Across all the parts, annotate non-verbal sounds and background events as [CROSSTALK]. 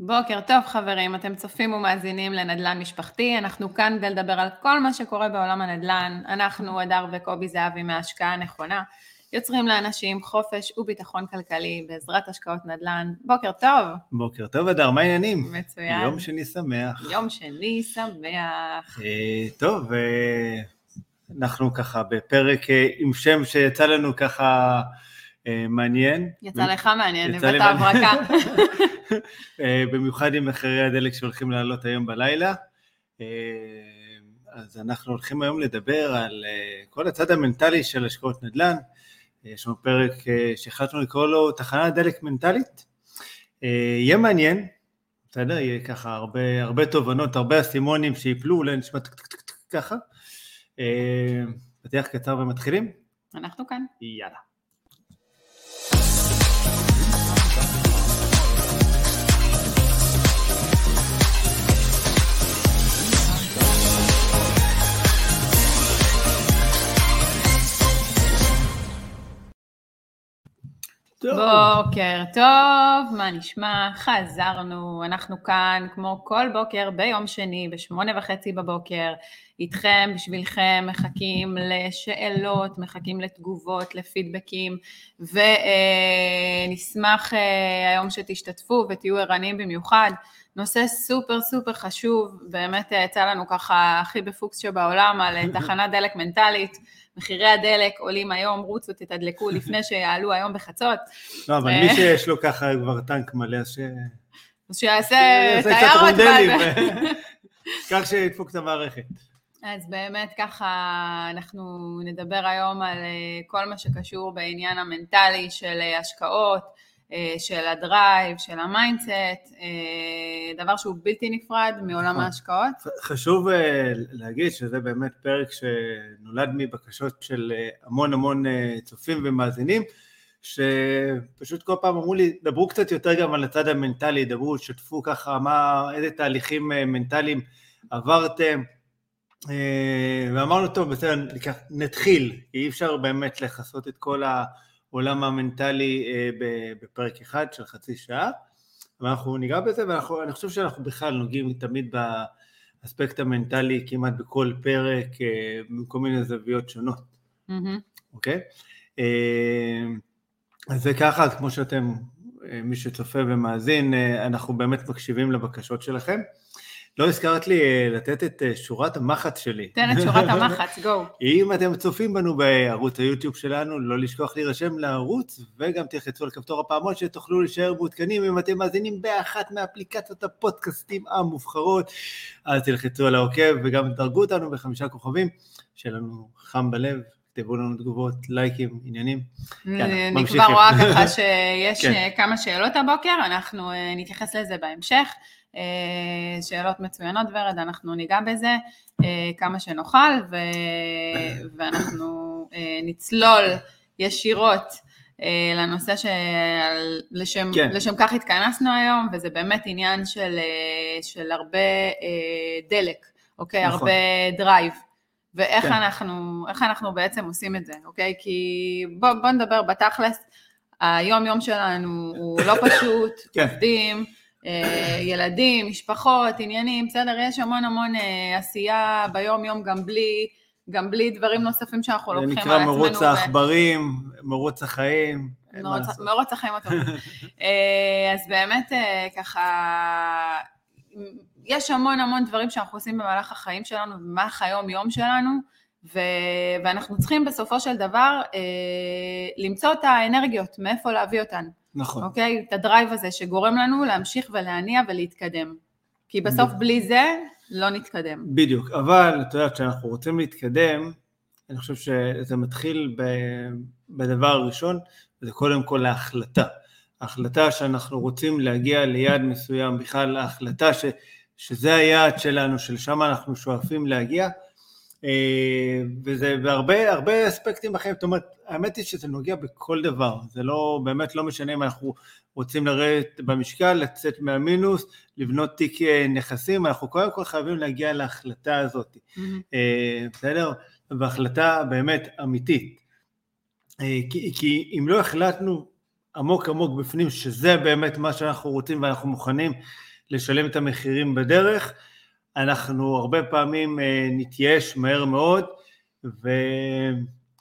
בוקר טוב חברים, אתם צופים ומאזינים לנדל"ן משפחתי, אנחנו כאן כדי לדבר על כל מה שקורה בעולם הנדל"ן, אנחנו הדר וקובי זהבי מההשקעה הנכונה, יוצרים לאנשים חופש וביטחון כלכלי בעזרת השקעות נדל"ן. בוקר טוב. בוקר טוב הדר, מה העניינים? מצוין. יום שני שמח. יום שני שמח. אה, טוב, אה, אנחנו ככה בפרק אה, עם שם שיצא לנו ככה מעניין. יצא לך מעניין, הבאת הברקה. [LAUGHS] [LAUGHS] במיוחד עם מחירי הדלק שהולכים לעלות היום בלילה. אז אנחנו הולכים היום לדבר על כל הצד המנטלי של השקעות נדל"ן. יש לנו פרק שהחלטנו לקרוא לו תחנת דלק מנטלית. יהיה מעניין, בסדר? יהיה ככה הרבה, הרבה תובנות, הרבה אסימונים שיפלו, אולי נשמע ככה. פתיח קצר ומתחילים? אנחנו כאן. יאללה. טוב. בוקר טוב, מה נשמע? חזרנו, אנחנו כאן כמו כל בוקר ביום שני בשמונה וחצי בבוקר, איתכם, בשבילכם, מחכים לשאלות, מחכים לתגובות, לפידבקים, ונשמח אה, היום שתשתתפו ותהיו ערניים במיוחד. נושא סופר סופר חשוב, באמת אה, יצא לנו ככה הכי בפוקס שבעולם על אה, [LAUGHS] תחנת דלק מנטלית. מחירי הדלק עולים היום, רוצו, תתדלקו [LAUGHS] לפני שיעלו היום בחצות. לא, אבל מי [LAUGHS] שיש לו ככה כבר טנק מלא, אז ש... אז שיעשה תיירות. כך שידפוק את המערכת. אז באמת ככה אנחנו נדבר היום על אה, כל מה שקשור בעניין המנטלי של אה, השקעות, אה, של ה drive, של ה mindset, אה, דבר שהוא בלתי נפרד מעולם נכון. ההשקעות. חשוב אה, להגיד שזה באמת פרק שנולד מבקשות של המון המון צופים ומאזינים, שפשוט כל פעם אמרו לי, דברו קצת יותר גם על הצד המנטלי, דברו, שתפו ככה, מה, איזה תהליכים מנטליים עברתם, ואמרנו, טוב, בסדר, נתחיל, כי אי אפשר באמת לכסות את כל ה... העולם המנטלי אה, בפרק אחד של חצי שעה, ואנחנו ניגע בזה, ואני חושב שאנחנו בכלל נוגעים תמיד באספקט המנטלי כמעט בכל פרק, אה, מכל מיני זוויות שונות, אוקיי? Mm-hmm. Okay? אז זה ככה, כמו שאתם, מי שצופה ומאזין, אנחנו באמת מקשיבים לבקשות שלכם. לא הזכרת לי אה, לתת את אה, שורת המחץ שלי. תן את שורת המחץ, [LAUGHS] גו. אם אתם צופים בנו בערוץ היוטיוב שלנו, לא לשכוח להירשם לערוץ, וגם תלחצו על כפתור הפעמון שתוכלו להישאר מעודכנים אם אתם מאזינים באחת מאפליקציות הפודקאסטים המובחרות, אז תלחצו על העוקב וגם תדרגו אותנו בחמישה כוכבים, שיהיה לנו חם בלב, תכתבו לנו תגובות, לייקים, עניינים. אני כבר רואה ככה שיש [LAUGHS] כן. אה, כמה שאלות הבוקר, אנחנו נתייחס לזה בהמשך. אה, שאלות מצוינות ורד, אנחנו ניגע בזה אה, כמה שנוכל ו... ואנחנו אה, נצלול ישירות לנושא שלשם כן. לשם כך התכנסנו היום, וזה באמת עניין של, של הרבה דלק, אוקיי? נכון. הרבה drive. ואיך כן. אנחנו, אנחנו בעצם עושים את זה, אוקיי? כי בואו בוא נדבר בתכלס, היום יום שלנו הוא לא [COUGHS] פשוט, כן. עובדים, ילדים, משפחות, עניינים, בסדר, יש המון המון אה, עשייה ביום-יום גם בלי, גם בלי דברים נוספים שאנחנו לוקחים על עצמנו. זה נקרא מרוץ העכברים, מרוץ החיים. מרוץ החיים [LAUGHS] הטובים. אה, אז באמת ככה, יש המון המון דברים שאנחנו עושים במהלך החיים שלנו, במהלך היום-יום שלנו, ו- ואנחנו צריכים בסופו של דבר למצוא את האנרגיות, מאיפה להביא אותן. נכון. אוקיי? את הדרייב הזה שגורם לנו להמשיך ולהניע ולהתקדם. כי בסוף בלי זה לא נתקדם. בדיוק, אבל את יודעת, כשאנחנו רוצים להתקדם, אני חושב שזה מתחיל בדבר הראשון, וזה קודם כל ההחלטה. ההחלטה שאנחנו רוצים להגיע ליעד מסוים, בכלל ההחלטה ש, שזה היעד שלנו, שלשם אנחנו שואפים להגיע, וזה בהרבה הרבה אספקטים אחרים, זאת אומרת, האמת היא שזה נוגע בכל דבר, זה לא, באמת לא משנה אם אנחנו רוצים לרדת במשקל, לצאת מהמינוס, לבנות תיק אה, נכסים, אנחנו קודם כל חייבים להגיע להחלטה הזאת, mm-hmm. בסדר? והחלטה באמת אמיתית. כי, כי אם לא החלטנו עמוק עמוק בפנים שזה באמת מה שאנחנו רוצים ואנחנו מוכנים לשלם את המחירים בדרך, אנחנו הרבה פעמים אה, נתייאש מהר מאוד ו...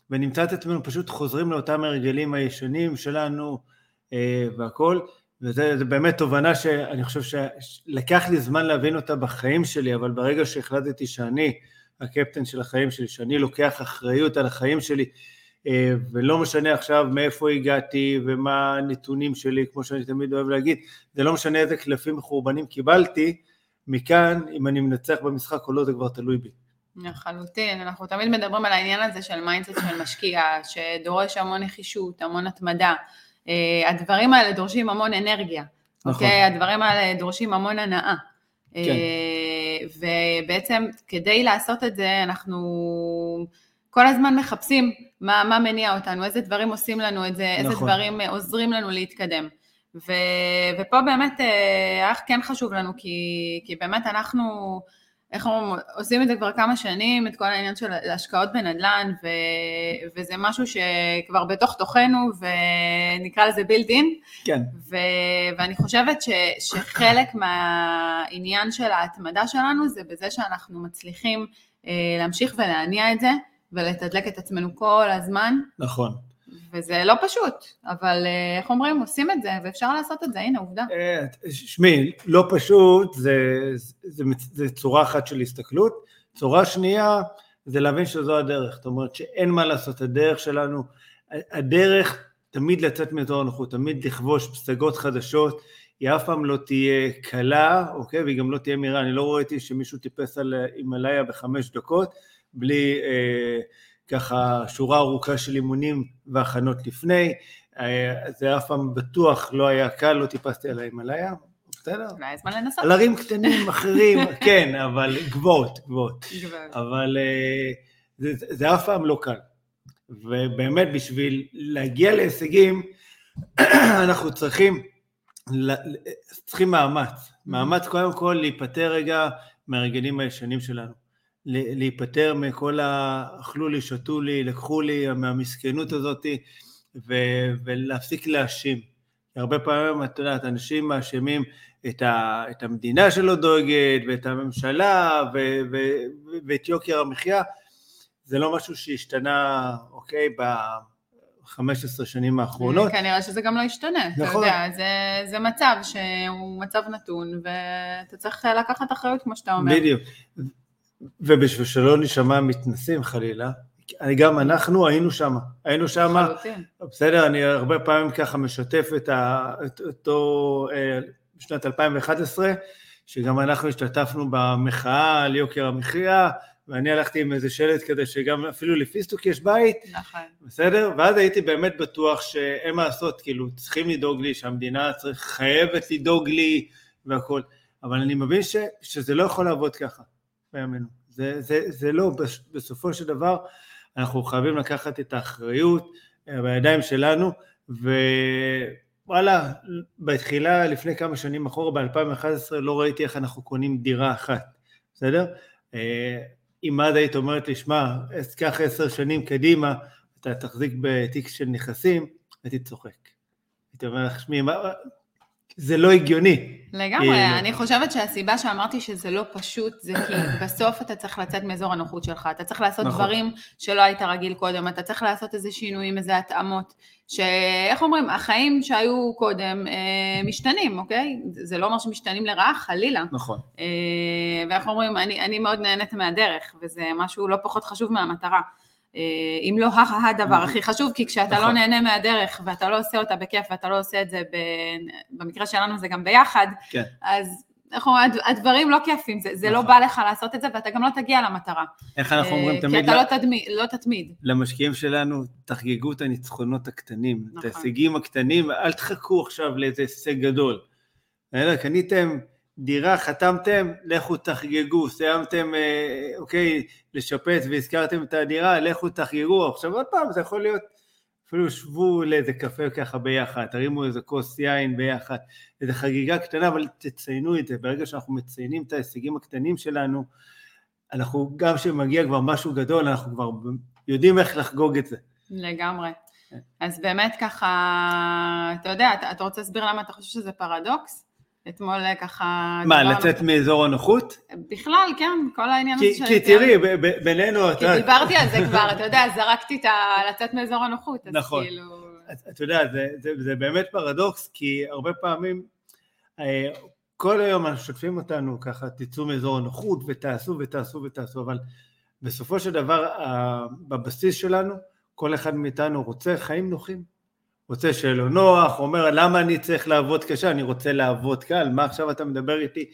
ונמצא את עצמנו פשוט חוזרים לאותם הרגלים הישנים שלנו אה, והכל, וזו באמת תובנה שאני חושב שלקח לי זמן להבין אותה בחיים שלי, אבל ברגע שהחלטתי שאני הקפטן של החיים שלי, שאני לוקח אחריות על החיים שלי, אה, ולא משנה עכשיו מאיפה הגעתי ומה הנתונים שלי, כמו שאני תמיד אוהב להגיד, זה לא משנה איזה קלפים מחורבנים קיבלתי, מכאן אם אני מנצח במשחק או לא זה כבר תלוי בי. לחלוטין, אנחנו תמיד מדברים על העניין הזה של mindset של משקיע, שדורש המון נחישות, המון התמדה. אה, הדברים האלה דורשים המון אנרגיה, נכון. אוקיי? הדברים האלה דורשים המון הנאה. כן. אה, ובעצם כדי לעשות את זה אנחנו כל הזמן מחפשים מה, מה מניע אותנו, איזה דברים עושים לנו את זה, נכון. איזה דברים עוזרים לנו להתקדם. ו, ופה באמת היה אה, כן חשוב לנו, כי, כי באמת אנחנו, איך אומרים, עושים את זה כבר כמה שנים, את כל העניין של השקעות בנדל"ן, ו, וזה משהו שכבר בתוך תוכנו, ונקרא לזה בילד אין. כן. ו, ואני חושבת ש, שחלק מהעניין של ההתמדה שלנו זה בזה שאנחנו מצליחים אה, להמשיך ולהניע את זה, ולתדלק את עצמנו כל הזמן. נכון. וזה לא פשוט, אבל אה, איך אומרים, עושים את זה, ואפשר לעשות את זה, הנה עובדה. אה, שמי, לא פשוט, זה, זה, זה, זה צורה אחת של הסתכלות. צורה שנייה, זה להבין שזו הדרך. זאת אומרת שאין מה לעשות, הדרך שלנו, הדרך תמיד לצאת מאזור הנוחות, תמיד לכבוש פסגות חדשות, היא אף פעם לא תהיה קלה, אוקיי? והיא גם לא תהיה מהירה. אני לא ראיתי שמישהו טיפס על הימאליה בחמש דקות, בלי אה, ככה שורה ארוכה של אימונים והכנות לפני, אה, זה אף פעם בטוח לא היה קל, לא טיפסתי על ההימאליה, בסדר? אולי זמן לנסות. על ערים קטנים אחרים, [LAUGHS] כן, אבל גבוהות, גבוהות. אבל אה, זה, זה אף פעם לא קל. ובאמת בשביל להגיע להישגים, [CLEARS THROAT] אנחנו צריכים, צריכים מאמץ. מאמץ קודם כל להיפטר רגע מהרגלים הישנים שלנו. להיפטר מכל האכלו לי, שתו לי, לקחו לי, מהמסכנות הזאת, ו- ולהפסיק להאשים. הרבה פעמים, את יודעת, אנשים מאשימים את, ה- את המדינה שלא דואגת, ואת הממשלה, ו- ו- ואת יוקר המחיה. זה לא משהו שהשתנה, אוקיי, ב-15 שנים האחרונות. כנראה שזה גם לא ישתנה, נכון. אתה יודע, זה, זה מצב שהוא מצב נתון, ואתה צריך לקחת אחריות, כמו שאתה אומר. בדיוק. ובשביל שלא נשמע מתנסים חלילה, גם אנחנו היינו שם, היינו שם, בסדר, אני הרבה פעמים ככה משתף את, אותו, אה, בשנת 2011, שגם אנחנו השתתפנו במחאה על יוקר המחיה, ואני הלכתי עם איזה שלט כדי שגם אפילו לפיסטוק יש בית, נכון. בסדר? ואז הייתי באמת בטוח שאין מה לעשות, כאילו צריכים לדאוג לי, שהמדינה צריך, חייבת לדאוג לי והכל, אבל אני מבין ש, שזה לא יכול לעבוד ככה. בימינו. זה, זה, זה לא, בסופו של דבר אנחנו חייבים לקחת את האחריות אה, בידיים שלנו, ווואלה, בתחילה, לפני כמה שנים אחורה, ב-2011, לא ראיתי איך אנחנו קונים דירה אחת, בסדר? אה, אם אז היית אומרת לי, שמע, קח עשר שנים קדימה, אתה תחזיק בתיק של נכסים, הייתי צוחק. הייתי אומר לך, שמי, זה לא הגיוני. לגמרי, כאילו. אני חושבת שהסיבה שאמרתי שזה לא פשוט, זה כי בסוף אתה צריך לצאת מאזור הנוחות שלך, אתה צריך לעשות נכון. דברים שלא היית רגיל קודם, אתה צריך לעשות איזה שינויים, איזה התאמות, שאיך אומרים, החיים שהיו קודם אה, משתנים, אוקיי? זה לא אומר שמשתנים לרעה, חלילה. נכון. אה, ואיך אומרים, אני, אני מאוד נהנית מהדרך, וזה משהו לא פחות חשוב מהמטרה. אה, אם לא הדבר הכי חשוב, כי כשאתה לא נכון. נהנה מהדרך ואתה לא עושה אותה בכיף ואתה לא עושה את זה, במקרה שלנו זה גם ביחד, כן. אז אומרים, הדברים לא כיפים, זה, זה לא נכון. בא לך לעשות את זה ואתה גם לא תגיע למטרה. איך אנחנו אומרים אה, תמיד? כי אתה לא, תדמי, לא תתמיד. למשקיעים שלנו, תחגגו את הניצחונות הקטנים, נכון. את ההישגים הקטנים, אל תחכו עכשיו לאיזה הישג גדול. אלא קניתם דירה, חתמתם, לכו תחגגו, סיימתם, אה, אוקיי, לשפץ והזכרתם את הדירה, לכו תחגגו. עכשיו עוד פעם, זה יכול להיות, אפילו שבו לאיזה קפה ככה ביחד, תרימו איזה כוס יין ביחד, איזה חגיגה קטנה, אבל תציינו את זה. ברגע שאנחנו מציינים את ההישגים הקטנים שלנו, אנחנו, גם כשמגיע כבר משהו גדול, אנחנו כבר יודעים איך לחגוג את זה. לגמרי. אז באמת ככה, אתה יודע, אתה, אתה רוצה להסביר למה אתה חושב שזה פרדוקס? אתמול אה, ככה... מה, לצאת מאזור הנוחות? בכלל, כן, כל העניין הזה של... כי תראי, בינינו... כי דיברתי על זה כבר, [LAUGHS] אתה יודע, זרקתי את ה... לצאת מאזור הנוחות, אז נכון. כאילו... אתה יודע, זה, זה, זה באמת פרדוקס, כי הרבה פעמים, אה, כל היום אנחנו שוטפים אותנו ככה, תצאו מאזור הנוחות ותעשו ותעשו ותעשו, אבל בסופו של דבר, בבסיס שלנו, כל אחד מאיתנו רוצה חיים נוחים. רוצה שיהיה לו נוח, אומר למה אני צריך לעבוד קשה, אני רוצה לעבוד קל, מה עכשיו אתה מדבר איתי?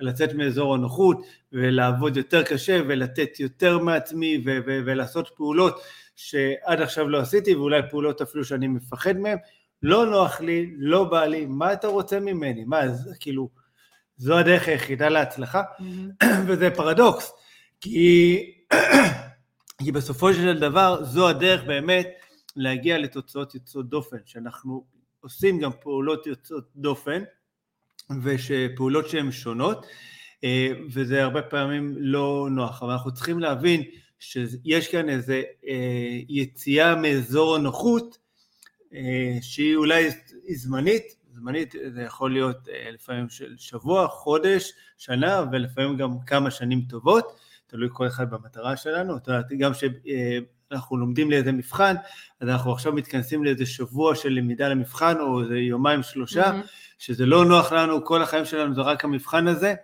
לצאת מאזור הנוחות ולעבוד יותר קשה ולתת יותר מעצמי ו- ו- ולעשות פעולות שעד עכשיו לא עשיתי ואולי פעולות אפילו שאני מפחד מהן, לא נוח לי, לא בא לי, מה אתה רוצה ממני? מה, זה, כאילו, זו הדרך היחידה להצלחה, mm-hmm. [CLEARS THROAT] וזה פרדוקס, כי, [CLEARS THROAT] כי בסופו של דבר זו הדרך באמת להגיע לתוצאות יוצאות דופן, שאנחנו עושים גם פעולות יוצאות דופן, ושפעולות שהן שונות, אה, וזה הרבה פעמים לא נוח, אבל אנחנו צריכים להבין שיש כאן איזה אה, יציאה מאזור הנוחות, אה, שהיא אולי זמנית, זמנית זה יכול להיות לפעמים של שבוע, חודש, שנה, ולפעמים גם כמה שנים טובות, תלוי כל אחד במטרה שלנו, גם ש... אנחנו לומדים לאיזה מבחן, אז אנחנו עכשיו מתכנסים לאיזה שבוע של למידה למבחן, או איזה יומיים שלושה, mm-hmm. שזה לא נוח לנו, כל החיים שלנו זה רק המבחן הזה,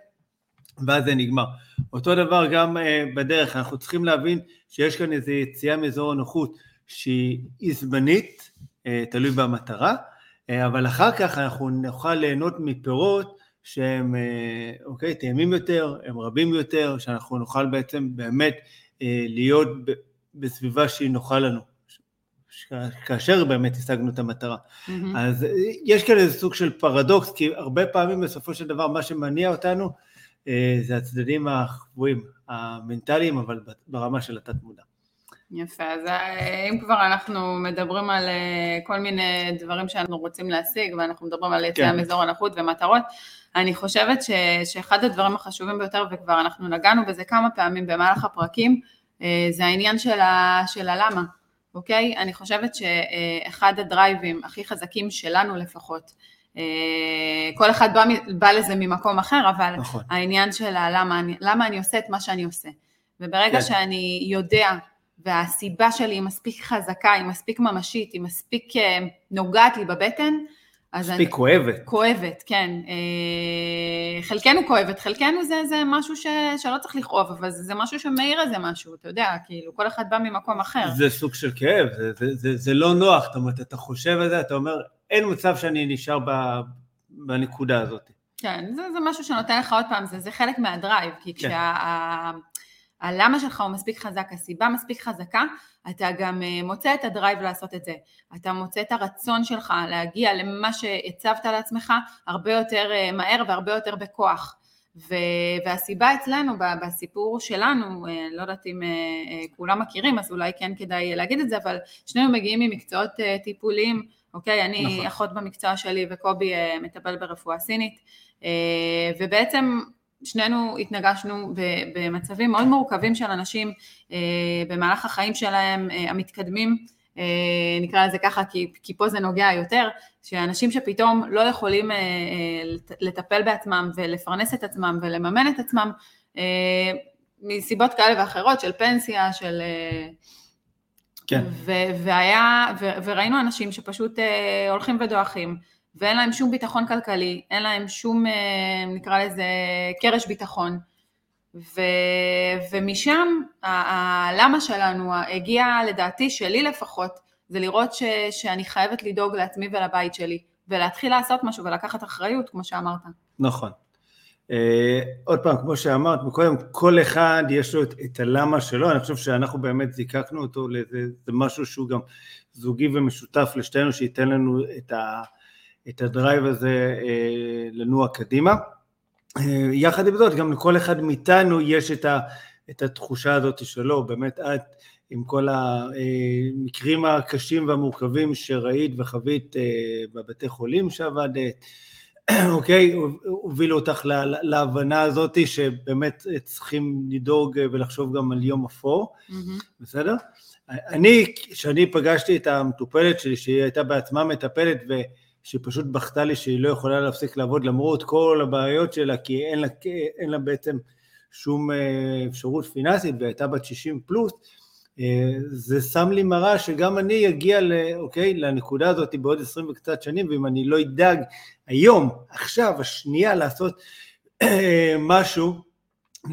ואז זה נגמר. אותו דבר גם uh, בדרך, אנחנו צריכים להבין שיש כאן איזו יציאה מאזור הנוחות שהיא זמנית, uh, תלוי במטרה, uh, אבל אחר כך אנחנו נוכל ליהנות מפירות שהם, uh, אוקיי, טעימים יותר, הם רבים יותר, שאנחנו נוכל בעצם באמת uh, להיות בסביבה שהיא נוחה לנו, כאשר באמת השגנו את המטרה. Mm-hmm. אז יש כאן איזה סוג של פרדוקס, כי הרבה פעמים בסופו של דבר מה שמניע אותנו אה, זה הצדדים הקבועים, המנטליים, אבל ברמה של התת מודע. יפה, אז אה, אם כבר אנחנו מדברים על אה, כל מיני דברים שאנחנו רוצים להשיג, ואנחנו מדברים על יציאה כן. מאזור הנוחות ומטרות, אני חושבת ש, שאחד הדברים החשובים ביותר, וכבר אנחנו נגענו בזה כמה פעמים במהלך הפרקים, אה, זה העניין של, ה, של הלמה, אוקיי? אני חושבת שאחד הדרייבים הכי חזקים שלנו לפחות, אה, כל אחד בא, בא לזה ממקום אחר, אבל נכון. העניין של הלמה למה אני עושה את מה שאני עושה. וברגע כן. שאני יודע והסיבה שלי היא מספיק חזקה, היא מספיק ממשית, היא מספיק אה, נוגעת לי בבטן, מספיק אני, כואבת. כואבת, כן. אה, חלקנו כואבת, חלקנו זה, זה משהו ש, שלא צריך לכאוב, אבל זה, זה משהו שמאיר איזה משהו, אתה יודע, כאילו, כל אחד בא ממקום אחר. זה סוג של כאב, זה, זה, זה, זה לא נוח, זאת אומרת, אתה חושב על זה, אתה אומר, אין מצב שאני נשאר ב, בנקודה הזאת. כן, זה, זה משהו שנותן לך עוד פעם, זה, זה חלק מה drive, כי כן. כשה... הלמה שלך הוא מספיק חזק, הסיבה מספיק חזקה, אתה גם אה, מוצא את ה drive לעשות את זה. אתה מוצא את הרצון שלך להגיע למה שהצבת לעצמך הרבה יותר אה, מהר והרבה יותר בכוח. והסיבה אצלנו, בסיפור שלנו, אה, לא יודעת אם כולם מכירים, אז אולי כן כדאי להגיד את זה, אבל שנינו מגיעים ממקצועות טיפוליים, אוקיי? אני נכון. אחות במקצוע שלי וקובי מטפל ברפואה סינית, ובעצם שנינו התנגשנו במצבים מאוד מורכבים של אנשים אה, במהלך החיים שלהם אה, המתקדמים, אה, נקרא לזה ככה כי, כי פה זה נוגע יותר, שאנשים שפתאום לא יכולים לטפל בעצמם ולפרנס את עצמם ולממן את עצמם מסיבות כאלה ואחרות של פנסיה, של... כן. ו- והיה, ו- וראינו אנשים שפשוט הולכים ודועכים. ואין להם שום ביטחון כלכלי, אין להם שום, אה, נקרא לזה, קרש ביטחון. ו, ומשם הלמה שלנו הגיע, לדעתי, שלי לפחות, זה לראות ש, שאני חייבת לדאוג לעצמי ולבית שלי, ולהתחיל לעשות משהו ולקחת אחריות, כמו שאמרת. נכון. Uh, עוד פעם, כמו שאמרת, קודם כל אחד יש לו את, את הלמה שלו, אני חושב שאנחנו באמת זיקקנו אותו לאיזה משהו שהוא גם זוגי ומשותף לשתינו, שייתן לנו את ה... את הדרייב הזה אה, לנוע קדימה. אה, יחד עם זאת, גם לכל אחד מאיתנו יש את, ה, את התחושה הזאת שלו, באמת את עם כל המקרים הקשים והמורכבים שראית וחווית אה, בבתי חולים שעבדת, [CLEARS THROAT] אוקיי, הובילו אותך להבנה הזאת שבאמת צריכים לדאוג ולחשוב גם על יום אפור, mm-hmm. בסדר? אני, כשאני פגשתי את המטופלת שלי, שהיא הייתה בעצמה מטפלת, ושהיא פשוט בכתה לי שהיא לא יכולה להפסיק לעבוד למרות כל הבעיות שלה, כי אין לה, אין לה בעצם שום אה, אפשרות פיננסית, והייתה בת 60 פלוס, אה, זה שם לי מראה שגם אני אגיע, אוקיי, לנקודה הזאת בעוד 20 וקצת שנים, ואם אני לא אדאג היום, עכשיו, השנייה, לעשות משהו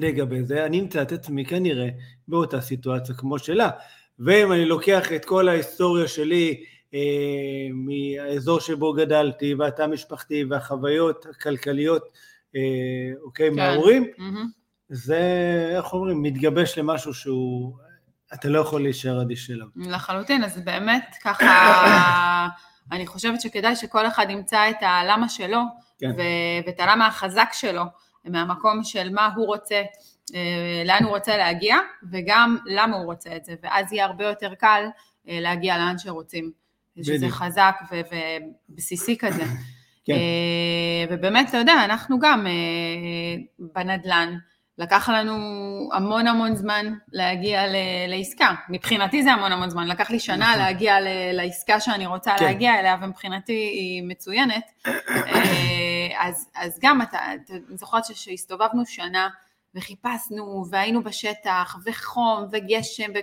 לגבי זה, אני אמצא את עצמי כנראה באותה סיטואציה כמו שלה. ואם אני לוקח את כל ההיסטוריה שלי אה, מהאזור שבו גדלתי, והתא המשפחתי והחוויות הכלכליות, אה, אוקיי, כן. מההורים, mm-hmm. זה, איך אומרים, מתגבש למשהו שהוא, אתה לא יכול להישאר אדיש אליו. לחלוטין, אז באמת ככה, אני חושבת שכדאי שכל אחד ימצא את הלמה שלו, כן. ואת הלמה החזק שלו, מהמקום של מה הוא רוצה. אה, לאן הוא רוצה להגיע, וגם למה הוא רוצה את זה, ואז יהיה הרבה יותר קל להגיע לאן שרוצים. שזה. חזק ובסיסי כזה. [COUGHS] כן. אה, ובאמת, אתה יודע, אנחנו גם בנדל"ן, לקח לנו המון המון זמן להגיע לעסקה. מבחינתי זה המון המון זמן, לקח לי שנה נכון. להגיע לעסקה שאני רוצה כן. להגיע אליה, ומבחינתי היא מצוינת. [COUGHS] אז, אז גם, אתה, אתה זוכרת שהסתובבנו שנה וחיפשנו, והיינו בשטח, וחום, וגשם, ו...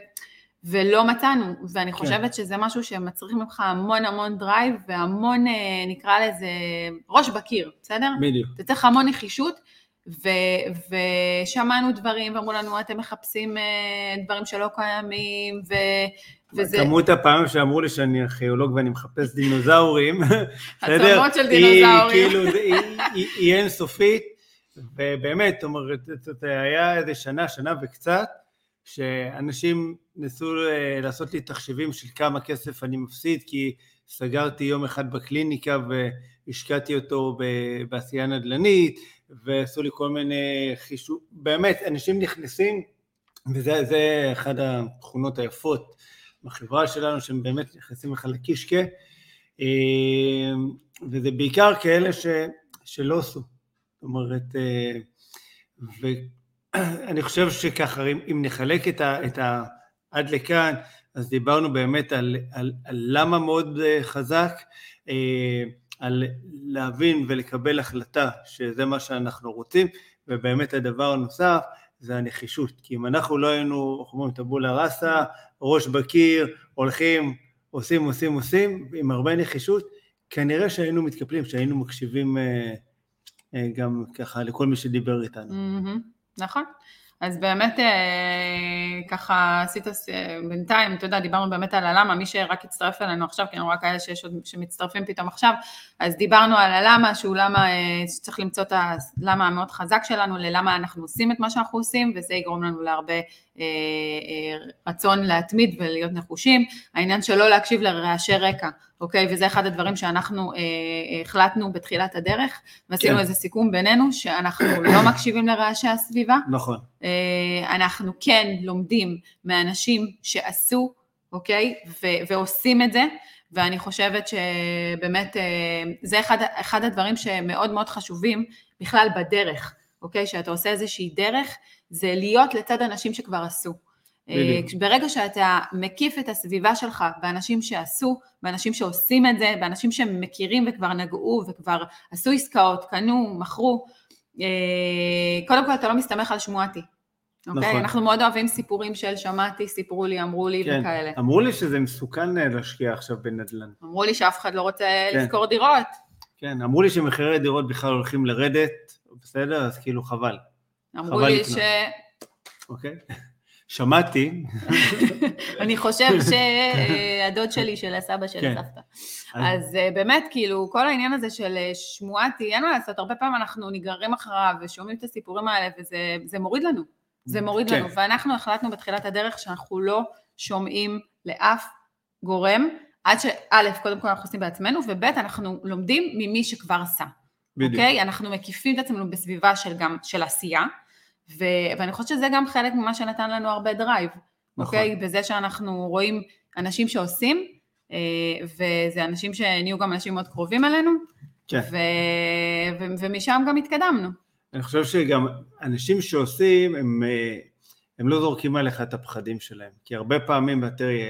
ולא מצאנו, ואני כן. חושבת שזה משהו שמצריך ממך המון המון drive, והמון, אה, נקרא לזה, ראש בקיר, בסדר? בדיוק. אתה צריך המון נחישות, ו, ושמענו דברים, ואמרו לנו, אתם מחפשים אה, דברים שלא קיימים, ו... וזה... כמות הפעמים שאמרו לי שאני ארכיאולוג ואני מחפש דינוזאורים, [LAUGHS] בסדר? עצמות של דינוזאורים. כאילו, היא, היא, היא אינסופית, ובאמת, זאת אומרת, היה איזה שנה, שנה וקצת, שאנשים ניסו אה, לעשות לי תחשיבים של כמה כסף אני מפסיד, כי סגרתי יום אחד בקליניקה והשקעתי אותו בעשייה נדל"נית, ועשו לי כל מיני חישוב, באמת, אנשים נכנסים, וזה אחת התכונות היפות בחברה שלנו, שהם באמת נכנסים לך לקישקה, אה, וזה בעיקר כאלה ש, שלא עשו. זאת אומרת, אה, ואני חושב שככה, אם, אם נחלק את ה, את ה... עד לכאן, אז דיברנו באמת על, על, על למה מאוד אה, חזק, אה, על להבין ולקבל החלטה שזה מה שאנחנו רוצים, ובאמת הדבר הנוסף זה הנחישות, כי אם אנחנו לא היינו, איך אומרים, טבולה ראסה, ראש בקיר, הולכים, עושים, עושים, עושים, עם הרבה נחישות, כנראה שהיינו מתקפלים, שהיינו מקשיבים אה, גם ככה לכל מי שדיבר איתנו. נכון. אז באמת אה, ככה עשית אה, בינתיים, אתה יודע, דיברנו באמת על הלמה, מי שרק הצטרף אלינו עכשיו, כי אני רואה כאלה שיש עוד שמצטרפים פתאום עכשיו, אז דיברנו על הלמה, שהוא למה, שצריך למצוא את הלמה המאוד חזק שלנו, ללמה אנחנו עושים את מה שאנחנו עושים, וזה יגרום לנו להרבה רצון להתמיד ולהיות נחושים. העניין שלא להקשיב לרעשי רקע. אוקיי? וזה אחד הדברים שאנחנו אה, החלטנו בתחילת הדרך, ועשינו כן. איזה סיכום בינינו, שאנחנו [COUGHS] לא מקשיבים לרעשי הסביבה. נכון. אה, אנחנו כן לומדים מאנשים שעשו, אוקיי? ו- ועושים את זה, ואני חושבת שבאמת אה, זה אחד, אחד הדברים שמאוד מאוד חשובים בכלל בדרך, אוקיי? שאתה עושה איזושהי דרך, זה להיות לצד אנשים שכבר עשו. בדיוק. ברגע שאתה מקיף את הסביבה שלך באנשים שעשו, באנשים שעושים את זה, באנשים שמכירים וכבר נגעו וכבר עשו עסקאות, קנו, מכרו, אה, קודם כל אתה לא מסתמך על שמועתי. אוקיי? נכון. אנחנו מאוד אוהבים סיפורים של שמעתי, סיפרו לי, אמרו לי כן. וכאלה. אמרו לי שזה מסוכן אה, להשקיע עכשיו בנדל"ן. אמרו לי שאף אחד לא רוצה כן. לשכור דירות. כן, אמרו לי שמחירי דירות בכלל הולכים לרדת, בסדר? אז כאילו חבל. אמרו חבל לי לקנות. ש... אוקיי. שמעתי. אני חושב שהדוד שלי של הסבא של כן. הסבתא. אז אה, באמת, כאילו, כל העניין הזה של אה, שמועתי, אין מה לעשות, הרבה פעמים אנחנו נגררים אחריו ושומעים את הסיפורים האלה, וזה מוריד לנו. זה מוריד כן. לנו. ואנחנו החלטנו בתחילת הדרך שאנחנו לא שומעים לאף גורם, עד שא', קודם כל אנחנו עושים בעצמנו, וב', אנחנו לומדים ממי שכבר עשה. בדיוק. אוקיי? אנחנו מקיפים את עצמנו בסביבה של גם, של עשייה. ו, ואני חושבת שזה גם חלק ממה שנתן לנו הרבה drive, נכון. אוקיי? בזה שאנחנו רואים אנשים שעושים, אה, וזה אנשים שנהיו גם אנשים מאוד קרובים אלינו, כן. ו, ו, ומשם גם התקדמנו. אני חושב שגם אנשים שעושים, הם, אה, הם לא זורקים עליך את הפחדים שלהם, כי הרבה פעמים, תראי,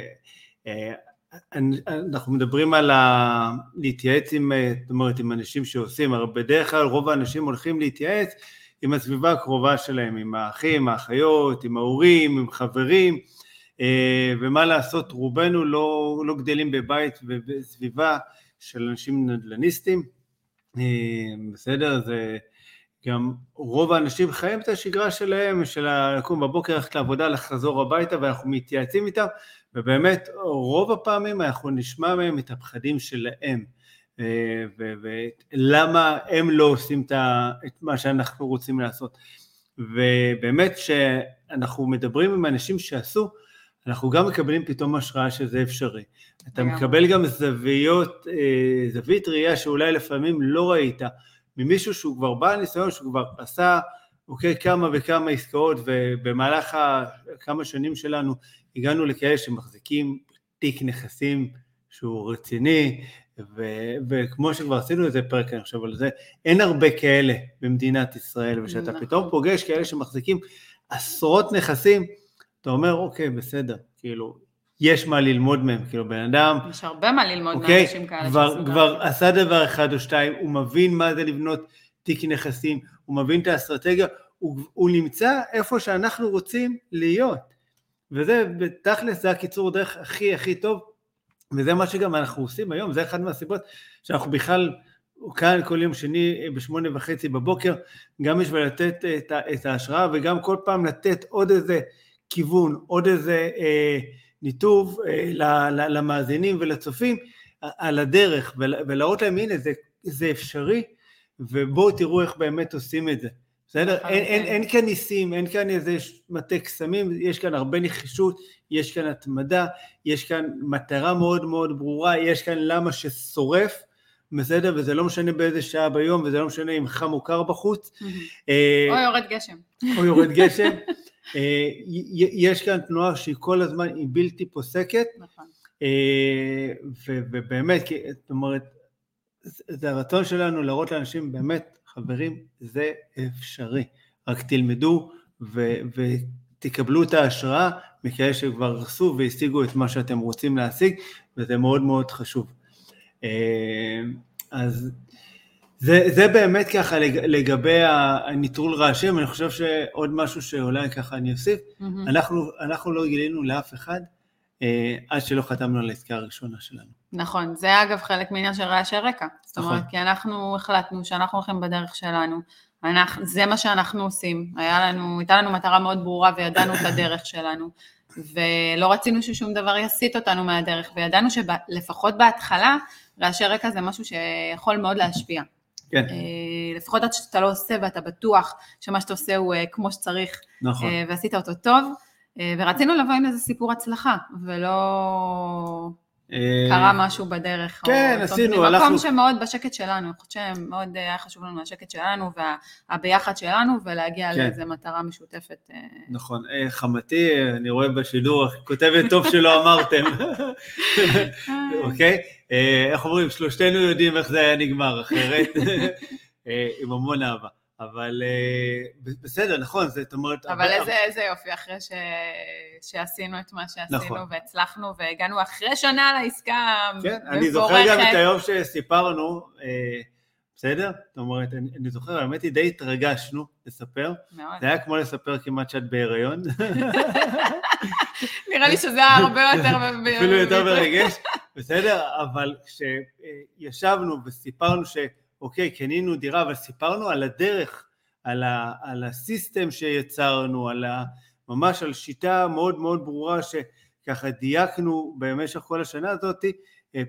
אנחנו מדברים על ה... להתייעץ עם, זאת אומרת, עם אנשים שעושים, הרי בדרך כלל רוב האנשים הולכים להתייעץ עם הסביבה הקרובה שלהם, עם האחים, האחיות, עם ההורים, עם חברים, אה, ומה לעשות, רובנו לא, לא גדלים בבית ובסביבה של אנשים נדל"ניסטים, אה, בסדר? זה גם רוב האנשים חיים את השגרה שלהם, של לקום בבוקר, ללכת לעבודה, לחזור הביתה, ואנחנו מתייעצים איתם, ובאמת רוב הפעמים אנחנו נשמע מהם את הפחדים שלהם. ולמה הם לא עושים את מה שאנחנו רוצים לעשות. ובאמת כשאנחנו מדברים עם אנשים שעשו, אנחנו גם מקבלים פתאום השראה שזה אפשרי. אתה מקבל גם זוויות, אה, זווית ראייה שאולי לפעמים לא ראית, ממישהו שהוא כבר בעל ניסיון, שהוא כבר עשה אוקיי, כמה וכמה עסקאות, ובמהלך כמה שנים שלנו הגענו לכאלה שמחזיקים תיק נכסים שהוא רציני, ו- וכמו שכבר עשינו איזה פרק, אני חושב על זה, אין הרבה כאלה במדינת ישראל, וכשאתה נכון. פתאום פוגש כאלה שמחזיקים עשרות נכסים, אתה אומר, אוקיי, בסדר, כאילו, יש מה ללמוד מהם, כאילו בן אדם... יש הרבה מה ללמוד אוקיי, מאנשים כאלה. כבר, כבר עשה דבר אחד או שתיים, הוא מבין מה זה לבנות תיק נכסים, הוא מבין את האסטרטגיה, הוא, הוא נמצא איפה שאנחנו רוצים להיות. וזה, בתכלס, זה הקיצור דרך הכי הכי טוב וזה מה שגם אנחנו עושים היום, זה אחת מהסיבות שאנחנו בכלל כאן כל יום שני בשמונה וחצי בבוקר, גם בשביל לתת את, את ההשראה וגם כל פעם לתת עוד איזה כיוון, עוד איזה אה, ניתוב אה, למאזינים ולצופים על הדרך ולהראות להם הנה זה, זה אפשרי ובואו תראו איך באמת עושים את זה. בסדר? אין, אין, אין כאן ניסים, אין כאן איזה מטה קסמים, יש כאן הרבה נחישות, יש כאן התמדה, יש כאן מטרה מאוד מאוד ברורה, יש כאן למה ששורף, בסדר? וזה לא משנה באיזה שעה ביום, וזה לא משנה אם חם או קר בחוץ. [LAUGHS] אה, או יורד גשם. או יורד גשם. [LAUGHS] אה, יש כאן תנועה שהיא כל הזמן, היא בלתי פוסקת. נכון. אה, ובאמת, זאת אומרת, זה הרצון שלנו להראות לאנשים באמת חברים, זה אפשרי. רק תלמדו ו- ותקבלו את ההשראה מכאלה שכבר עשו והשיגו את מה שאתם רוצים להשיג, וזה מאוד מאוד חשוב. אה, אז זה, זה באמת ככה לגבי הניטרול רעשים, אני חושב שעוד משהו שאולי ככה אני אוסיף, mm-hmm. אנחנו, אנחנו לא גילינו לאף אחד עד שלא חתמנו על העסקה הראשונה שלנו. נכון, זה אגב חלק מעניין של רעשי רקע. זאת אומרת, נכון. כי אנחנו החלטנו שאנחנו הולכים בדרך שלנו, אנחנו, זה מה שאנחנו עושים. היה לנו, הייתה לנו מטרה מאוד ברורה וידענו את הדרך שלנו, ולא רצינו ששום דבר יסיט אותנו מהדרך, וידענו שלפחות בהתחלה, רעשי רקע זה משהו שיכול מאוד להשפיע. כן. אה, לפחות עד שאתה לא עושה ואתה בטוח שמה שאתה עושה הוא אה, כמו שצריך, נכון. ועשית אותו טוב, ורצינו לבוא עם איזה סיפור הצלחה, ולא... קרה משהו בדרך. כן, עשינו, הלכנו. מקום שמאוד בשקט שלנו, אני חושבת שמאוד היה חשוב לנו השקט שלנו והביחד שלנו, ולהגיע כן. לאיזה מטרה משותפת. אה. נכון. אה, חמתי, אני רואה בשידור, כותבת טוב שלא אמרתם. [LAUGHS] אוקיי? אה, איך אומרים, שלושתנו יודעים איך זה היה נגמר, אחרת, [LAUGHS] עם המון אהבה. אבל uh, בסדר, נכון, זאת אומרת... אבל הרבה, איזה, איזה יופי, אחרי ש... שעשינו את מה שעשינו, נכון. והצלחנו, והגענו אחרי שנה לעסקה כן, מבורכת. אני זוכר גם את היום שסיפרנו, אה, בסדר? זאת אומרת, אני, אני זוכר, האמת היא די התרגשנו לספר. מאוד. זה היה כמו לספר כמעט שאת בהיריון. נראה לי שזה היה הרבה יותר... [LAUGHS] אפילו יותר מרגש, בסדר? אבל כשישבנו וסיפרנו ש... אוקיי, קנינו דירה, אבל סיפרנו על הדרך, על, ה, על הסיסטם שיצרנו, על ה, ממש על שיטה מאוד מאוד ברורה שככה דייקנו במשך כל השנה הזאת, אה,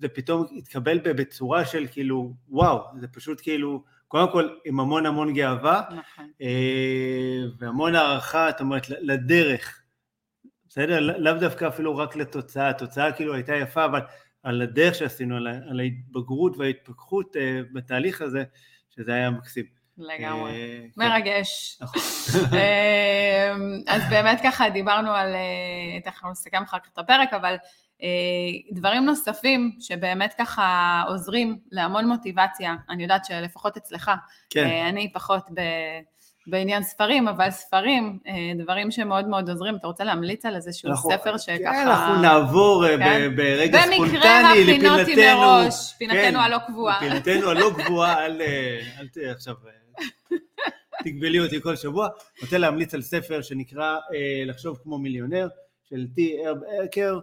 זה פתאום התקבל בצורה של כאילו, וואו, זה פשוט כאילו, קודם כל עם המון המון גאווה, נכון. אה, והמון הערכה, זאת אומרת, לדרך, בסדר? לאו דווקא אפילו רק לתוצאה, התוצאה כאילו הייתה יפה, אבל על הדרך שעשינו, על, על ההתבגרות וההתפכחות uh, בתהליך הזה, שזה היה מקסים. לגמרי, uh, מרגש. נכון. [LAUGHS] אה, אז באמת ככה דיברנו על, תכף נסכם אחר כך את הפרק, אבל דברים נוספים שבאמת ככה עוזרים להמון מוטיבציה, אני יודעת שלפחות אצלך, כן. אני פחות ב... בעניין ספרים, אבל ספרים, דברים שמאוד מאוד עוזרים. אתה רוצה להמליץ על איזשהו אנחנו, ספר שככה... כן, אנחנו נעבור כן? ברגע ספונטני לפינתנו. במקרה הכינותי מראש, פינתנו כן, הלא קבועה. פינתנו הלא קבועה, אל, אל תהיה עכשיו... תגבלי אותי כל שבוע. רוצה להמליץ על ספר שנקרא לחשוב כמו מיליונר, של טי ארב ארקר.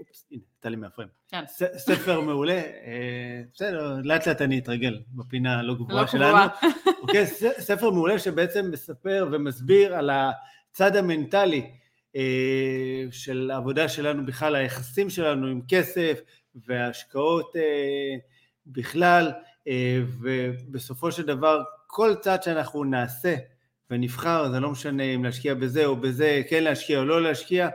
אופס, הנה, יצא לי מהפריים. כן. ספר מעולה, אה, בסדר, לאט לאט אני אתרגל בפינה הלא גבוהה לא שלנו. אוקיי, ספר מעולה שבעצם מספר ומסביר על הצד המנטלי אה, של העבודה שלנו בכלל, היחסים שלנו עם כסף וההשקעות אה, בכלל, ובסופו של דבר כל צעד שאנחנו נעשה ונבחר, זה לא משנה אם להשקיע בזה או בזה, כן להשקיע או לא להשקיע,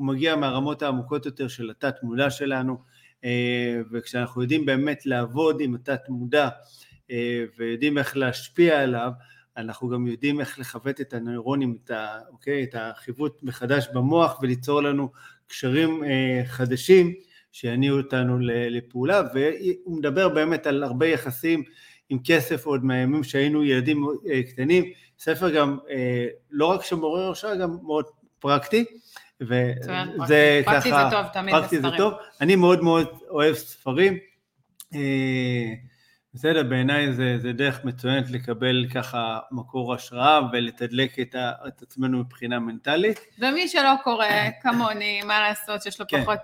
הוא מגיע מהרמות העמוקות יותר של התת מודע שלנו, אה, וכשאנחנו יודעים באמת לעבוד עם התת מודע אה, ויודעים איך להשפיע עליו, אנחנו גם יודעים איך לכוות את הנוירונים, את, ה, אוקיי, את החיווט מחדש במוח וליצור לנו קשרים אה, חדשים שיניעו אותנו לפעולה, והוא מדבר באמת על הרבה יחסים עם כסף עוד מהימים שהיינו ילדים קטנים, ספר גם לא רק שמעורר השראה, גם מאוד פרקטי. וזה ככה, פרקטי זה טוב, תמיד פרקטי זה טוב, אני מאוד מאוד אוהב ספרים, אה, בסדר, בעיניי זה, זה דרך מצוינת לקבל ככה מקור השראה ולתדלק את, ה, את עצמנו מבחינה מנטלית. ומי שלא קורא כמוני, מה לעשות, שיש לו כן. פחות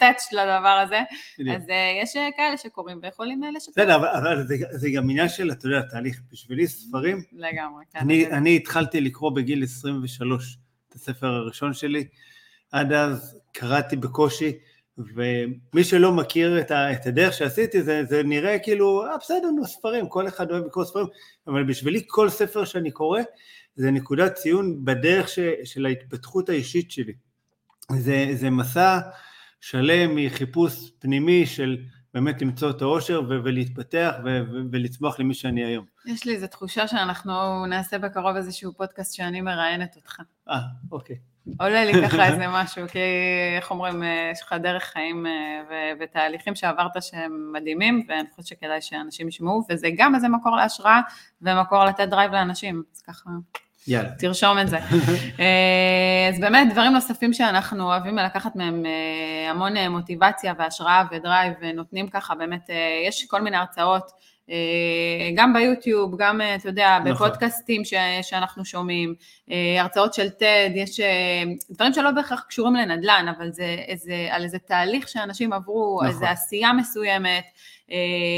טאץ' אה, [LAUGHS] לדבר הזה, אז אה, יש כאלה שקוראים ויכולים לשתף. בסדר, אבל, אבל זה, זה גם עניין של, אתה יודע, תהליך, בשבילי ספרים, לגמרי, כן. אני, אני התחלתי לקרוא בגיל 23. הספר הראשון שלי. עד אז קראתי בקושי, ומי שלא מכיר את הדרך שעשיתי, זה, זה נראה כאילו, אה בסדר, נו ספרים, כל אחד אוהב לקרוא ספרים, אבל בשבילי כל ספר שאני קורא, זה נקודת ציון בדרך ש, של ההתפתחות האישית שלי. זה, זה מסע שלם מחיפוש פנימי של באמת למצוא את האושר ו- ולהתפתח ו- ו- ולצמוח למי שאני היום. יש לי איזו תחושה שאנחנו נעשה בקרוב איזשהו פודקאסט שאני מראיינת אותך. אה, אוקיי. עולה לי ככה איזה [LAUGHS] משהו, כי איך אומרים, אה, יש לך דרך חיים אה, ו- ותהליכים שעברת שהם מדהימים, ואני חושבת שכדאי שאנשים ישמעו, וזה גם איזה מקור להשראה ומקור לתת drive לאנשים, אז ככה... יאללה. תרשום את זה. [LAUGHS] אה, אז באמת דברים נוספים שאנחנו אוהבים לקחת מהם המון מוטיבציה והשראה ו drive, ונותנים ככה באמת, יש כל מיני הרצאות, גם ביוטיוב, גם, אתה יודע, נכון. בפודקאסטים ש, שאנחנו שומעים, הרצאות של TED, יש דברים שלא בהכרח קשורים לנדל"ן, אבל זה איזה, על איזה תהליך שאנשים עברו, נכון. איזה עשייה מסוימת,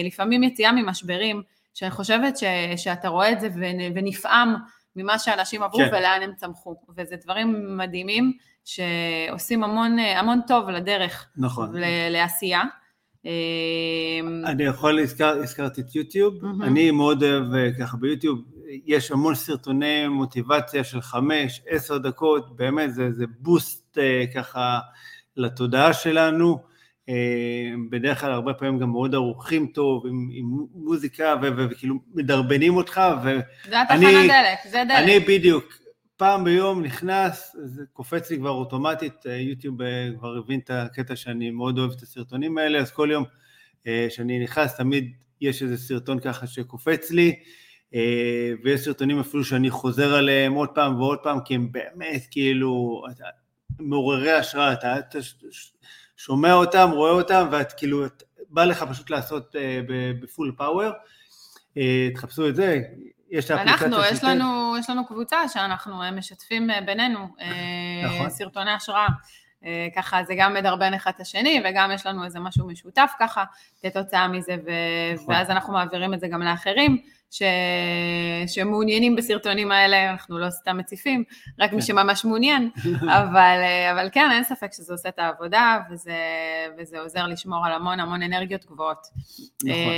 לפעמים יציאה ממשברים, שאני חושבת ש, שאתה רואה את זה ונפעם. ממה שאנשים עברו כן. ולאן הם צמחו. וזה דברים מדהימים שעושים המון, המון טוב לדרך. נכון. לעשייה. אמ, אני יכול, הזכר, הזכרתי את יוטיוב, mm-hmm. אני מאוד אוהב אה, ככה ביוטיוב, יש המון סרטוני מוטיבציה של חמש, עשר דקות, באמת זה, זה בוסט אה, ככה לתודעה שלנו, אה, בדרך כלל הרבה פעמים גם מאוד ערוכים טוב, עם, עם מוזיקה, וכאילו מדרבנים אותך, ואני... זה התחנת דלק, זה דלק. אני בדיוק, פעם ביום נכנס, זה קופץ לי כבר אוטומטית, אה, יוטיוב אה, כבר הבין את הקטע שאני מאוד אוהב את הסרטונים האלה, אז כל יום שאני נכנס, תמיד יש איזה סרטון ככה שקופץ לי, ויש סרטונים אפילו שאני חוזר עליהם עוד פעם ועוד פעם, כי הם באמת כאילו מעוררי השראה, אתה, אתה שומע אותם, רואה אותם, ואת כאילו, בא לך פשוט לעשות בפול פאוור. תחפשו את זה, יש אנחנו, יש לנו, יש לנו קבוצה שאנחנו אה, משתפים בינינו נכון. סרטוני השראה. ככה זה גם מדרבן אחד את השני, וגם יש לנו איזה משהו משותף ככה, כתוצאה מזה, ו... נכון. ואז אנחנו מעבירים את זה גם לאחרים. ש... שמעוניינים בסרטונים האלה, אנחנו לא סתם מציפים, רק מי כן. שממש מעוניין, [LAUGHS] אבל, אבל כן, אין ספק שזה עושה את העבודה, וזה, וזה עוזר לשמור על המון המון אנרגיות גבוהות. נכון.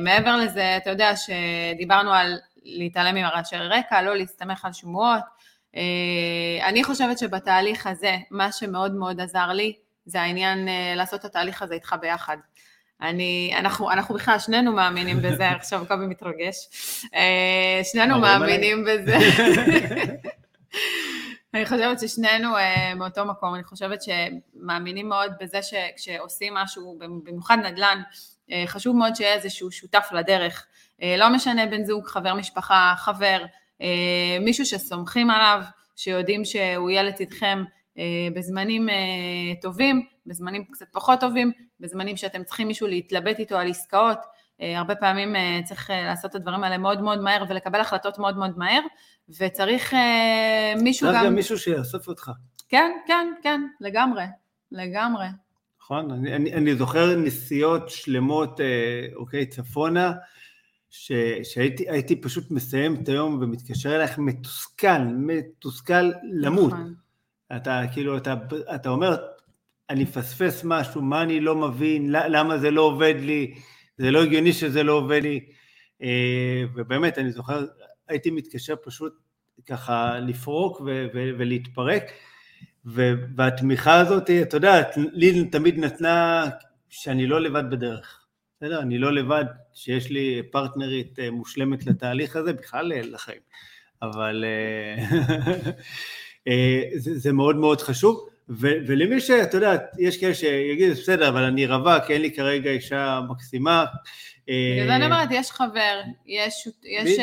מעבר לזה, אתה יודע שדיברנו על להתעלם מרעשי רקע, לא להסתמך על שמועות. Uh, אני חושבת שבתהליך הזה, מה שמאוד מאוד עזר לי, זה העניין uh, לעשות את התהליך הזה איתך ביחד. אני, אנחנו, אנחנו בכלל שנינו מאמינים בזה, [LAUGHS] עכשיו קובי מתרגש. אה, שנינו מאמינים בזה. [LAUGHS] אני חושבת ששנינו uh, מאותו מקום, אני חושבת שמאמינים מאוד בזה שכשעושים משהו, במיוחד נדל"ן, uh, חשוב מאוד שיהיה איזשהו שותף לדרך. Uh, לא משנה בן זוג, חבר משפחה, חבר, מישהו שסומכים עליו, שיודעים שהוא יהיה לצדכם בזמנים טובים, בזמנים קצת פחות טובים, בזמנים שאתם צריכים מישהו להתלבט איתו על עסקאות, הרבה פעמים צריך לעשות את הדברים האלה מאוד מאוד מהר ולקבל החלטות מאוד מאוד מהר, וצריך מישהו גם... צריך גם מישהו שיאסוף אותך. כן, כן, כן, לגמרי, לגמרי. נכון, אני, אני, אני זוכר נסיעות שלמות, אה, אוקיי, צפונה, ש, שהייתי פשוט מסיים את היום ומתקשר אלייך מתוסכל, מתוסכל למות. נכון. אתה כאילו, אתה, אתה אומר, אני מפספס משהו, מה אני לא מבין, למה זה לא עובד לי, זה לא הגיוני שזה לא עובד לי. אה, ובאמת, אני זוכר, הייתי מתקשר פשוט ככה לפרוק ו- ו- ולהתפרק. והתמיכה הזאת, אתה יודע, לי תמיד נתנה שאני לא לבד בדרך. בסדר? אני לא לבד, שיש לי פרטנרית אה, מושלמת לתהליך הזה, בכלל אה, לחיים. אבל אה, [LAUGHS] זה, זה מאוד מאוד חשוב. ו- ולמי שאתה יודע, יש כאלה שיגידו, בסדר, אבל אני רווק, אין לי כרגע אישה מקסימה. בגלל זה אני אומרת, יש חבר, יש, יש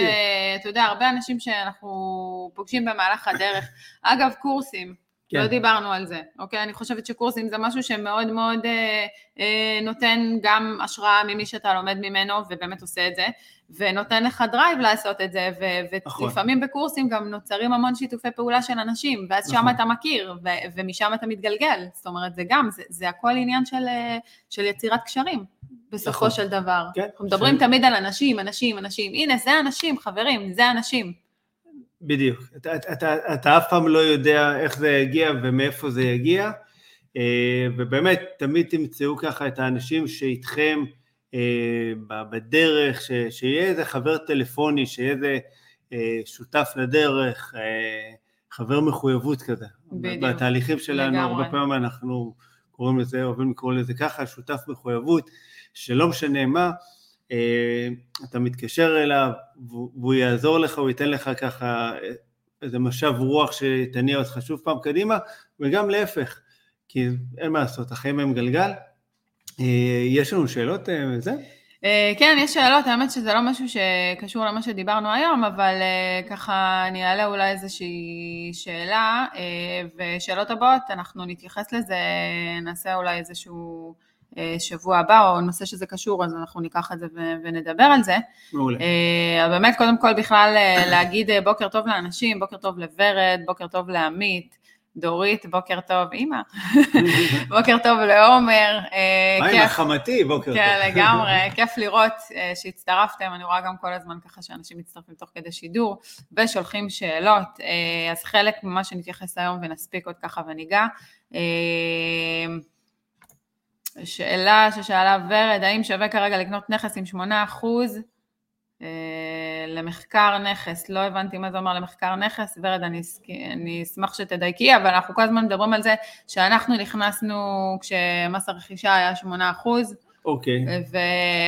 אתה יודע, הרבה אנשים שאנחנו פוגשים במהלך הדרך. אגב, קורסים, כן. לא דיברנו על זה, אוקיי? אני חושבת שקורסים זה משהו שמאוד מאוד אה, אה, נותן גם השראה ממי שאתה לומד ממנו ובאמת עושה את זה, ונותן לך drive לעשות את זה, ו- נכון. ולפעמים בקורסים גם נוצרים המון שיתופי פעולה של אנשים, ואז נכון. שם אתה מכיר, ו- ומשם אתה מתגלגל, זאת אומרת זה גם, זה, זה הכל עניין של, אה, של יצירת קשרים. בסופו נכון. של דבר. כן, אנחנו מדברים ש... תמיד על אנשים, אנשים, אנשים. הנה, זה אנשים, חברים, זה אנשים. בדיוק. אתה, אתה, אתה אף פעם לא יודע איך זה יגיע ומאיפה זה יגיע, אה, ובאמת, תמיד תמצאו ככה את האנשים שאיתכם אה, בדרך, ש, שיהיה איזה חבר טלפוני, שיהיה איזה אה, שותף לדרך, חבר מחויבות כזה. בדיוק. בתהליכים שלנו, לגמרי. הרבה פעמים אנחנו קוראים לזה, אוהבים לקרוא לזה ככה, שותף מחויבות, שלא משנה מה, אתה מתקשר אליו והוא יעזור לך, הוא ייתן לך ככה איזה משב רוח שתניע אותך שוב פעם קדימה, וגם להפך, כי אין מה לעשות, החיים הם גלגל. אה, יש לנו שאלות וזה? אה, כן, יש שאלות, האמת שזה לא משהו שקשור למה שדיברנו היום, אבל ככה אני אעלה אולי איזושהי שאלה, ושאלות הבאות, אנחנו נתייחס לזה, נעשה אולי איזשהו... אה, שבוע הבא, או נושא שזה קשור, אז אנחנו ניקח את זה ונדבר על זה. מעולה. אה, באמת, קודם כל בכלל אה, להגיד בוקר טוב לאנשים, בוקר טוב לוורד, בוקר טוב לעמית. דורית, בוקר טוב, אימא. [LAUGHS] בוקר טוב לעומר. מה עם החמתי? בוקר טוב. כן, לגמרי, [LAUGHS] כיף לראות שהצטרפתם, אני רואה גם כל הזמן ככה שאנשים מצטרפים תוך כדי שידור, ושולחים שאלות, אז חלק ממה שנתייחס היום ונספיק עוד ככה וניגע. שאלה ששאלה ורד, האם שווה כרגע לקנות נכס עם 8% אה, למחקר נכס? לא הבנתי מה זה אומר למחקר נכס, ורד, אני, אני אשמח שתדייקי, אבל אנחנו כל הזמן מדברים על זה שאנחנו נכנסנו כשמס הרכישה היה 8%. אוקיי. Okay.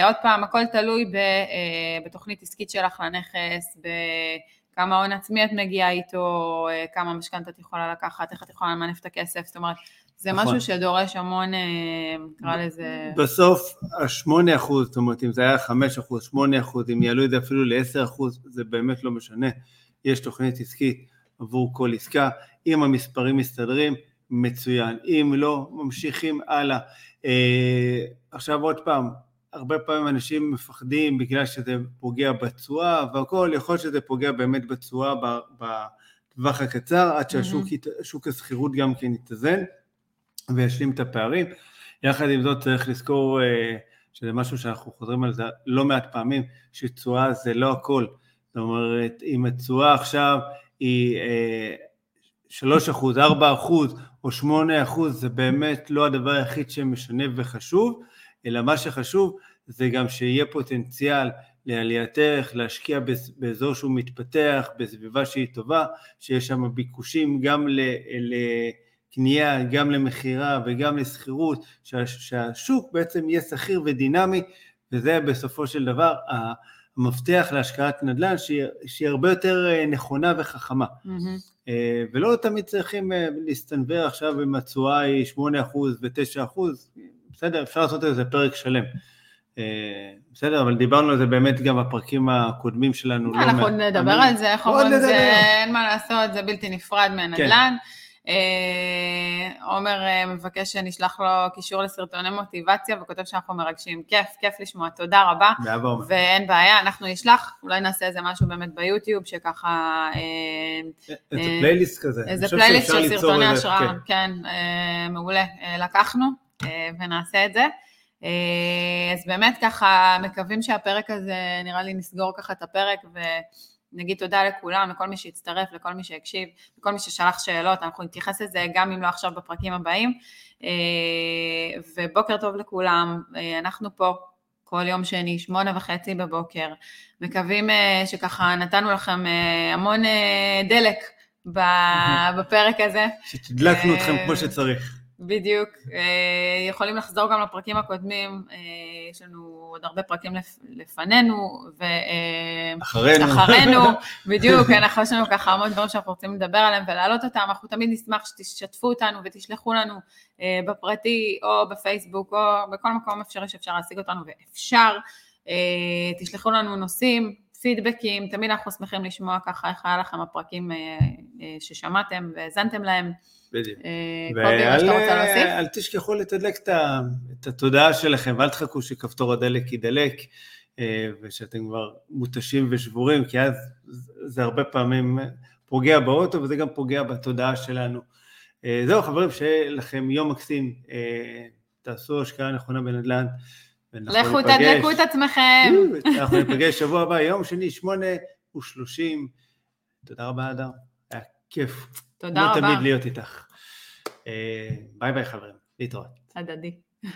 ועוד פעם, הכל תלוי ב, אה, בתוכנית עסקית שלך לנכס, בכמה הון עצמי את מגיעה איתו, אה, כמה משכנתה את יכולה לקחת, איך את יכולה למנף את הכסף, זאת אומרת, זה נכון. משהו שדורש המון, אה, נקרא לזה... בסוף ה-8 אחוז, זאת אומרת אם זה היה 5 אחוז, 8 אחוז, אם יעלו את זה אפילו ל-10 אחוז, זה באמת לא משנה. יש תוכנית עסקית עבור כל עסקה, אם המספרים מסתדרים, מצוין. אם לא, ממשיכים הלאה. אה, עכשיו עוד פעם, הרבה פעמים אנשים מפחדים בגלל שזה פוגע בתשואה והכל, יכול להיות שזה פוגע באמת בתשואה בטווח הקצר, עד שהשוק השכירות גם כן יתאזן. וישלים את הפערים. יחד עם זאת צריך לזכור אה, שזה משהו שאנחנו חוזרים על זה לא מעט פעמים, שתשואה זה לא הכל. זאת אומרת, אם התשואה עכשיו היא 3 אה, אחוז, 4 אחוז או 8 אחוז, זה באמת לא הדבר היחיד שמשנה וחשוב, אלא מה שחשוב זה גם שיהיה פוטנציאל לעלייתך, להשקיע באזור שהוא מתפתח, בסביבה שהיא טובה, שיש שם ביקושים גם ל... ל קנייה, גם למכירה וגם לשכירות, שה, שהשוק בעצם יהיה שכיר ודינמי, וזה בסופו של דבר המפתח להשקעת נדל"ן שהיא, שהיא הרבה יותר אה, נכונה וחכמה. Mm-hmm. ולא תמיד צריכים אה, להסתנוור עכשיו אם התשואה היא 8% ו-9%, בסדר, אפשר לעשות איזה פרק שלם. בסדר, אבל דיברנו על זה באמת גם בפרקים הקודמים שלנו. אנחנו לא עוד נדבר על זה, איך אומרים, זה אין מה לעשות, זה בלתי נפרד מהנדל"ן. כן. אה, עומר אה, מבקש שנשלח לו קישור לסרטוני מוטיבציה וכותב שאנחנו מרגשים. כיף, כיף לשמוע, תודה רבה. ואין בעיה, אנחנו נשלח, אולי נעשה איזה משהו באמת ביוטיוב, שככה... אה, איזה פלייליסט כזה. איזה פלייליסט של סרטוני השראה, כן, כן מעולה. לקחנו ונעשה את זה. אז באמת ככה מקווים שהפרק הזה, נראה לי נסגור ככה את הפרק ו... נגיד תודה לכולם, לכל מי שהצטרף, לכל מי שהקשיב, לכל מי ששלח שאלות, אנחנו נתייחס לזה גם אם לא עכשיו בפרקים הבאים. אה, ובוקר טוב לכולם, אה, אנחנו פה כל יום שני, שמונה וחצי בבוקר. מקווים אה, שככה נתנו לכם המון דלק [LAUGHS] בפרק הזה. שתדלקנו אתכם כמו שצריך. בדיוק. אה, יכולים לחזור גם לפרקים הקודמים, אה, יש לנו עוד הרבה פרקים לפנינו, ו... אה, אחרינו. אחרינו, [LAUGHS] בדיוק, אנחנו יש לנו ככה המון דברים שאנחנו רוצים לדבר עליהם ולהעלות אותם, אנחנו תמיד נשמח שתשתפו אותנו ותשלחו לנו בפרטי או בפייסבוק או בכל מקום אפשרי שאפשר להשיג אותנו, ואפשר, תשלחו לנו נושאים, פידבקים, תמיד אנחנו שמחים לשמוע ככה איך היה לכם הפרקים ששמעתם והאזנתם להם. בדיוק. ואל תשכחו לתדלק את התודעה שלכם, ואל תחכו שכפתור הדלק יידלק, אה, ושאתם כבר מותשים ושבורים, כי אז זה הרבה פעמים פוגע באוטו, וזה גם פוגע בתודעה שלנו. אה, זהו חברים, שיהיה לכם יום מקסים, אה, תעשו השקעה נכונה בנדל"ן. לכו תדלקו את עצמכם. [LAUGHS] אנחנו ניפגש שבוע הבא, יום שני, שמונה ושלושים. תודה רבה, אדר. היה כיף. תודה רבה. תמיד להיות איתך. אה, ביי ביי חברים, להתראות. הדדי. [LAUGHS]